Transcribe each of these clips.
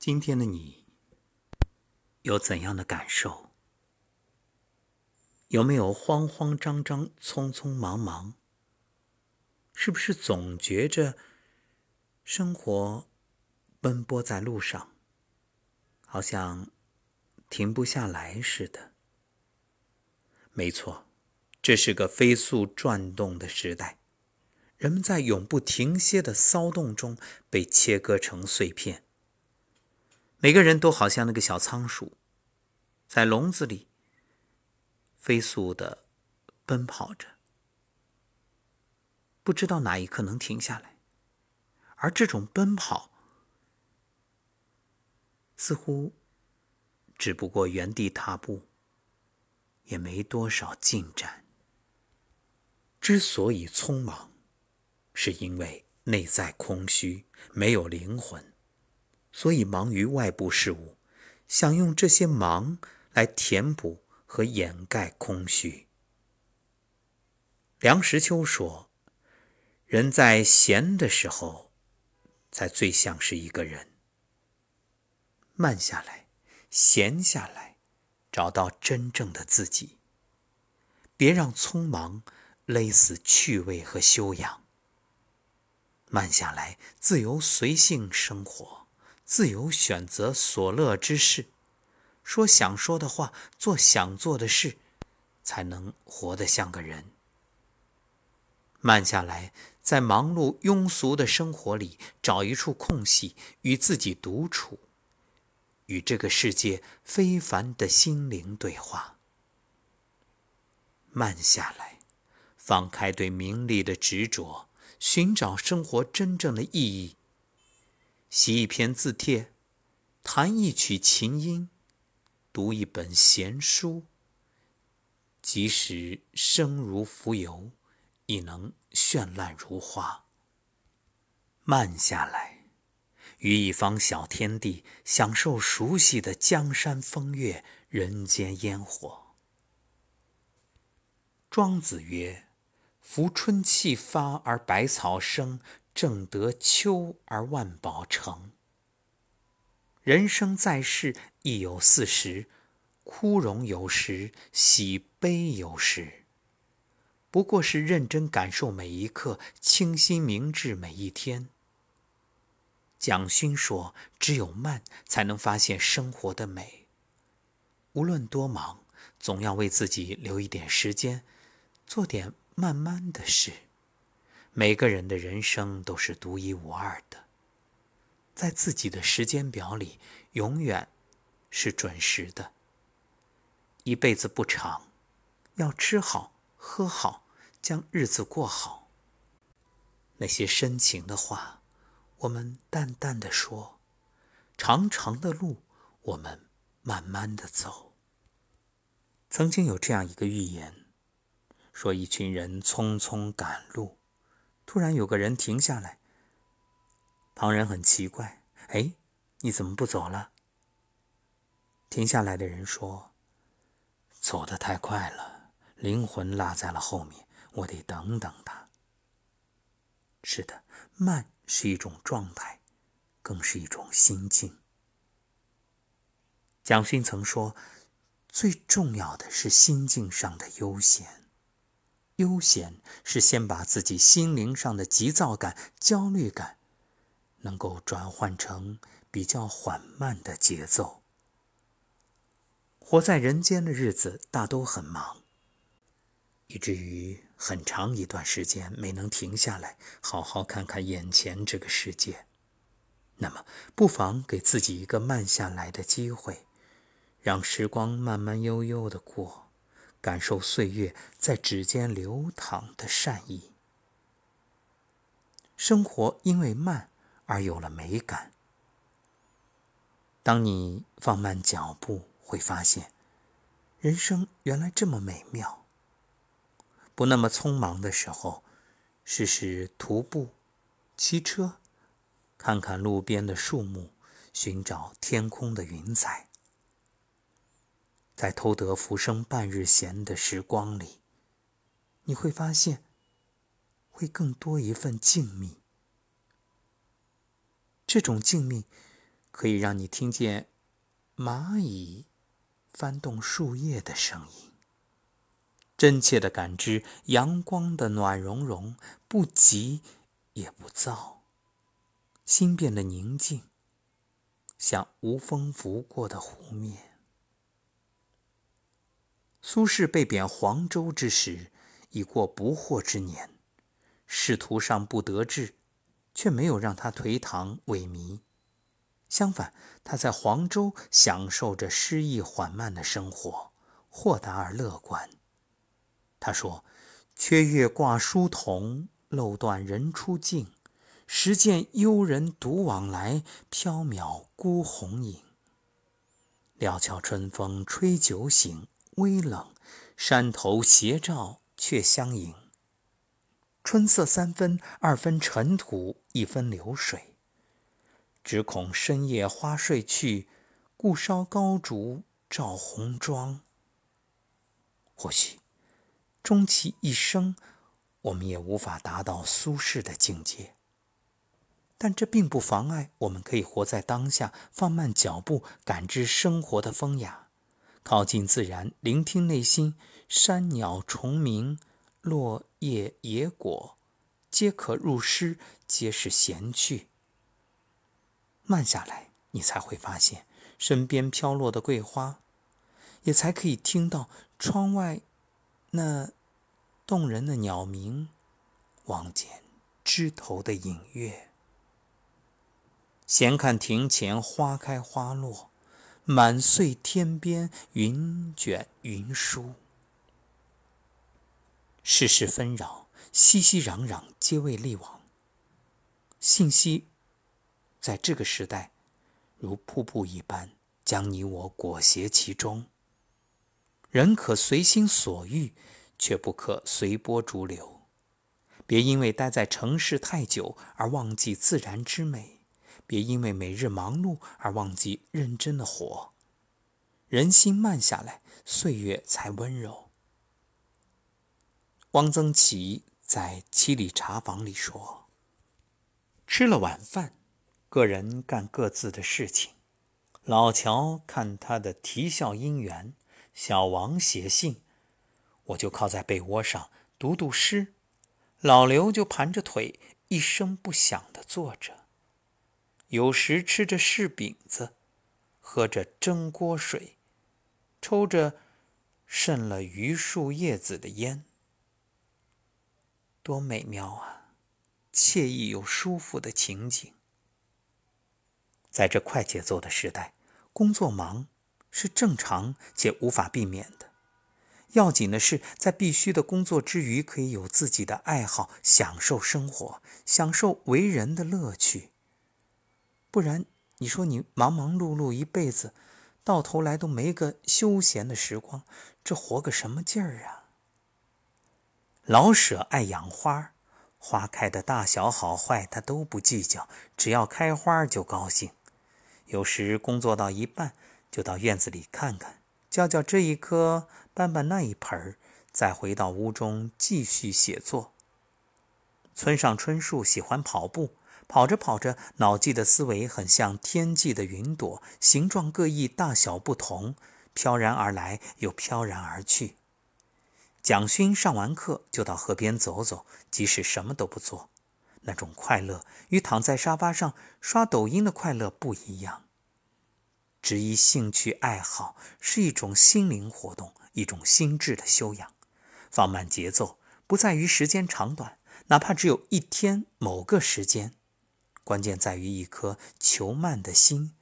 今天的你有怎样的感受？有没有慌慌张张、匆匆忙忙？是不是总觉着生活奔波在路上，好像停不下来似的？没错，这是个飞速转动的时代。人们在永不停歇的骚动中被切割成碎片。每个人都好像那个小仓鼠，在笼子里飞速的奔跑着，不知道哪一刻能停下来。而这种奔跑，似乎只不过原地踏步，也没多少进展。之所以匆忙。是因为内在空虚，没有灵魂，所以忙于外部事物，想用这些忙来填补和掩盖空虚。梁实秋说：“人在闲的时候，才最像是一个人。慢下来，闲下来，找到真正的自己。别让匆忙勒死趣味和修养。”慢下来，自由随性生活，自由选择所乐之事，说想说的话，做想做的事，才能活得像个人。慢下来，在忙碌庸俗的生活里找一处空隙，与自己独处，与这个世界非凡的心灵对话。慢下来，放开对名利的执着。寻找生活真正的意义。写一篇字帖，弹一曲琴音，读一本闲书。即使生如蜉蝣，亦能绚烂如花。慢下来，于一方小天地，享受熟悉的江山风月、人间烟火。庄子曰。夫春气发而百草生，正得秋而万宝成。人生在世亦有四时：枯荣有时，喜悲有时。不过是认真感受每一刻，清新明志每一天。蒋勋说：“只有慢，才能发现生活的美。无论多忙，总要为自己留一点时间，做点。”慢慢的事，每个人的人生都是独一无二的，在自己的时间表里，永远是准时的。一辈子不长，要吃好喝好，将日子过好。那些深情的话，我们淡淡的说；长长的路，我们慢慢的走。曾经有这样一个寓言。说一群人匆匆赶路，突然有个人停下来。旁人很奇怪：“哎，你怎么不走了？”停下来的人说：“走得太快了，灵魂落在了后面，我得等等他。”是的，慢是一种状态，更是一种心境。蒋勋曾说：“最重要的是心境上的悠闲。”悠闲是先把自己心灵上的急躁感、焦虑感，能够转换成比较缓慢的节奏。活在人间的日子大都很忙，以至于很长一段时间没能停下来好好看看眼前这个世界。那么，不妨给自己一个慢下来的机会，让时光慢慢悠悠的过。感受岁月在指尖流淌的善意，生活因为慢而有了美感。当你放慢脚步，会发现人生原来这么美妙。不那么匆忙的时候，试试徒步、骑车，看看路边的树木，寻找天空的云彩。在偷得浮生半日闲的时光里，你会发现，会更多一份静谧。这种静谧，可以让你听见蚂蚁翻动树叶的声音，真切的感知阳光的暖融融，不急也不躁，心变得宁静，像无风拂过的湖面。苏轼被贬黄州之时，已过不惑之年，仕途上不得志，却没有让他颓唐萎靡。相反，他在黄州享受着诗意缓慢的生活，豁达而乐观。他说：“缺月挂疏桐，漏断人初静。时见幽人独往来，缥缈孤鸿影。料峭春风吹酒醒。”微冷，山头斜照却相迎。春色三分，二分尘土，一分流水。只恐深夜花睡去，故烧高烛照红妆。或许，终其一生，我们也无法达到苏轼的境界。但这并不妨碍我们可以活在当下，放慢脚步，感知生活的风雅。靠近自然，聆听内心，山鸟虫鸣，落叶野果，皆可入诗，皆是闲趣。慢下来，你才会发现身边飘落的桂花，也才可以听到窗外那动人的鸟鸣，望见枝头的影月。闲看庭前花开花落。满岁天边云卷云舒，世事纷扰，熙熙攘攘，皆为利往。信息在这个时代，如瀑布一般，将你我裹挟其中。人可随心所欲，却不可随波逐流。别因为待在城市太久而忘记自然之美。别因为每日忙碌而忘记认真的活。人心慢下来，岁月才温柔。汪曾祺在《七里茶房》里说：“吃了晚饭，个人干各自的事情。老乔看他的啼笑姻缘，小王写信，我就靠在被窝上读读诗。老刘就盘着腿，一声不响地坐着。”有时吃着柿饼子，喝着蒸锅水，抽着渗了榆树叶子的烟，多美妙啊！惬意又舒服的情景。在这快节奏的时代，工作忙是正常且无法避免的。要紧的是，在必须的工作之余，可以有自己的爱好，享受生活，享受为人的乐趣。不然，你说你忙忙碌碌一辈子，到头来都没个休闲的时光，这活个什么劲儿啊？老舍爱养花，花开的大小好坏他都不计较，只要开花就高兴。有时工作到一半，就到院子里看看，浇浇这一棵，搬搬那一盆再回到屋中继续写作。村上春树喜欢跑步。跑着跑着，脑际的思维很像天际的云朵，形状各异，大小不同，飘然而来，又飘然而去。蒋勋上完课就到河边走走，即使什么都不做，那种快乐与躺在沙发上刷抖音的快乐不一样。只一兴趣爱好是一种心灵活动，一种心智的修养。放慢节奏，不在于时间长短，哪怕只有一天某个时间。关键在于一颗求慢的心，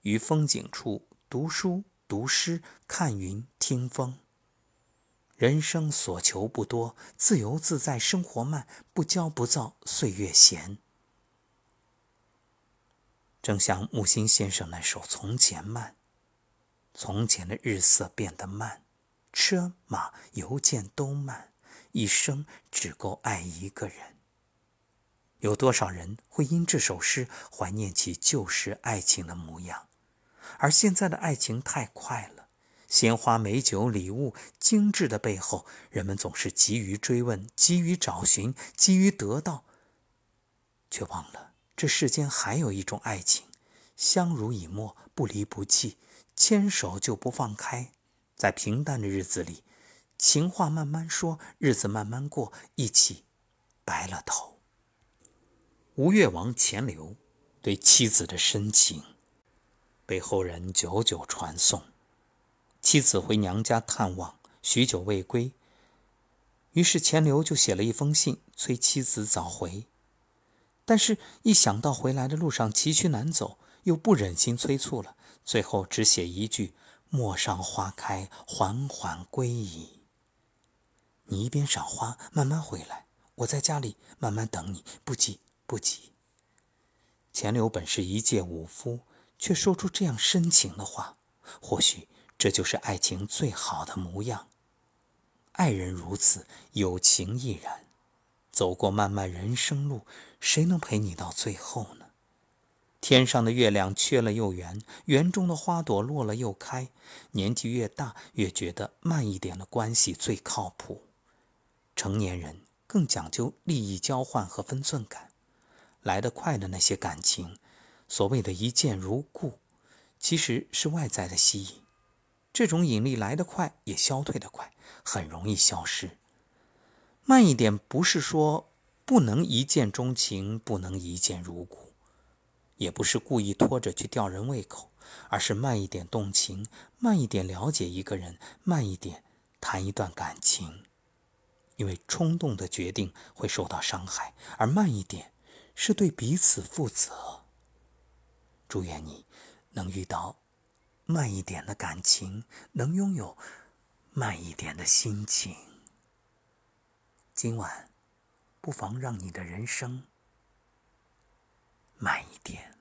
于风景处读书、读诗、看云、听风。人生所求不多，自由自在，生活慢，不骄不躁，岁月闲。正像木心先生那首《从前慢》，从前的日色变得慢，车马邮件都慢，一生只够爱一个人。有多少人会因这首诗怀念起旧时爱情的模样？而现在的爱情太快了，鲜花、美酒、礼物、精致的背后，人们总是急于追问、急于找寻、急于得到，却忘了这世间还有一种爱情，相濡以沫，不离不弃，牵手就不放开。在平淡的日子里，情话慢慢说，日子慢慢过，一起白了头。吴越王钱镠对妻子的深情，被后人久久传颂。妻子回娘家探望，许久未归，于是钱镠就写了一封信，催妻子早回。但是，一想到回来的路上崎岖难走，又不忍心催促了，最后只写一句：“陌上花开，缓缓归矣。”你一边赏花，慢慢回来，我在家里慢慢等你，不急不急。钱柳本是一介武夫，却说出这样深情的话，或许这就是爱情最好的模样。爱人如此，友情亦然。走过漫漫人生路，谁能陪你到最后呢？天上的月亮缺了又圆，园中的花朵落了又开。年纪越大，越觉得慢一点的关系最靠谱。成年人更讲究利益交换和分寸感，来得快的那些感情，所谓的一见如故，其实是外在的吸引。这种引力来得快，也消退得快，很容易消失。慢一点，不是说不能一见钟情，不能一见如故，也不是故意拖着去吊人胃口，而是慢一点动情，慢一点了解一个人，慢一点谈一段感情。因为冲动的决定会受到伤害，而慢一点是对彼此负责。祝愿你能遇到慢一点的感情，能拥有慢一点的心情。今晚，不妨让你的人生慢一点。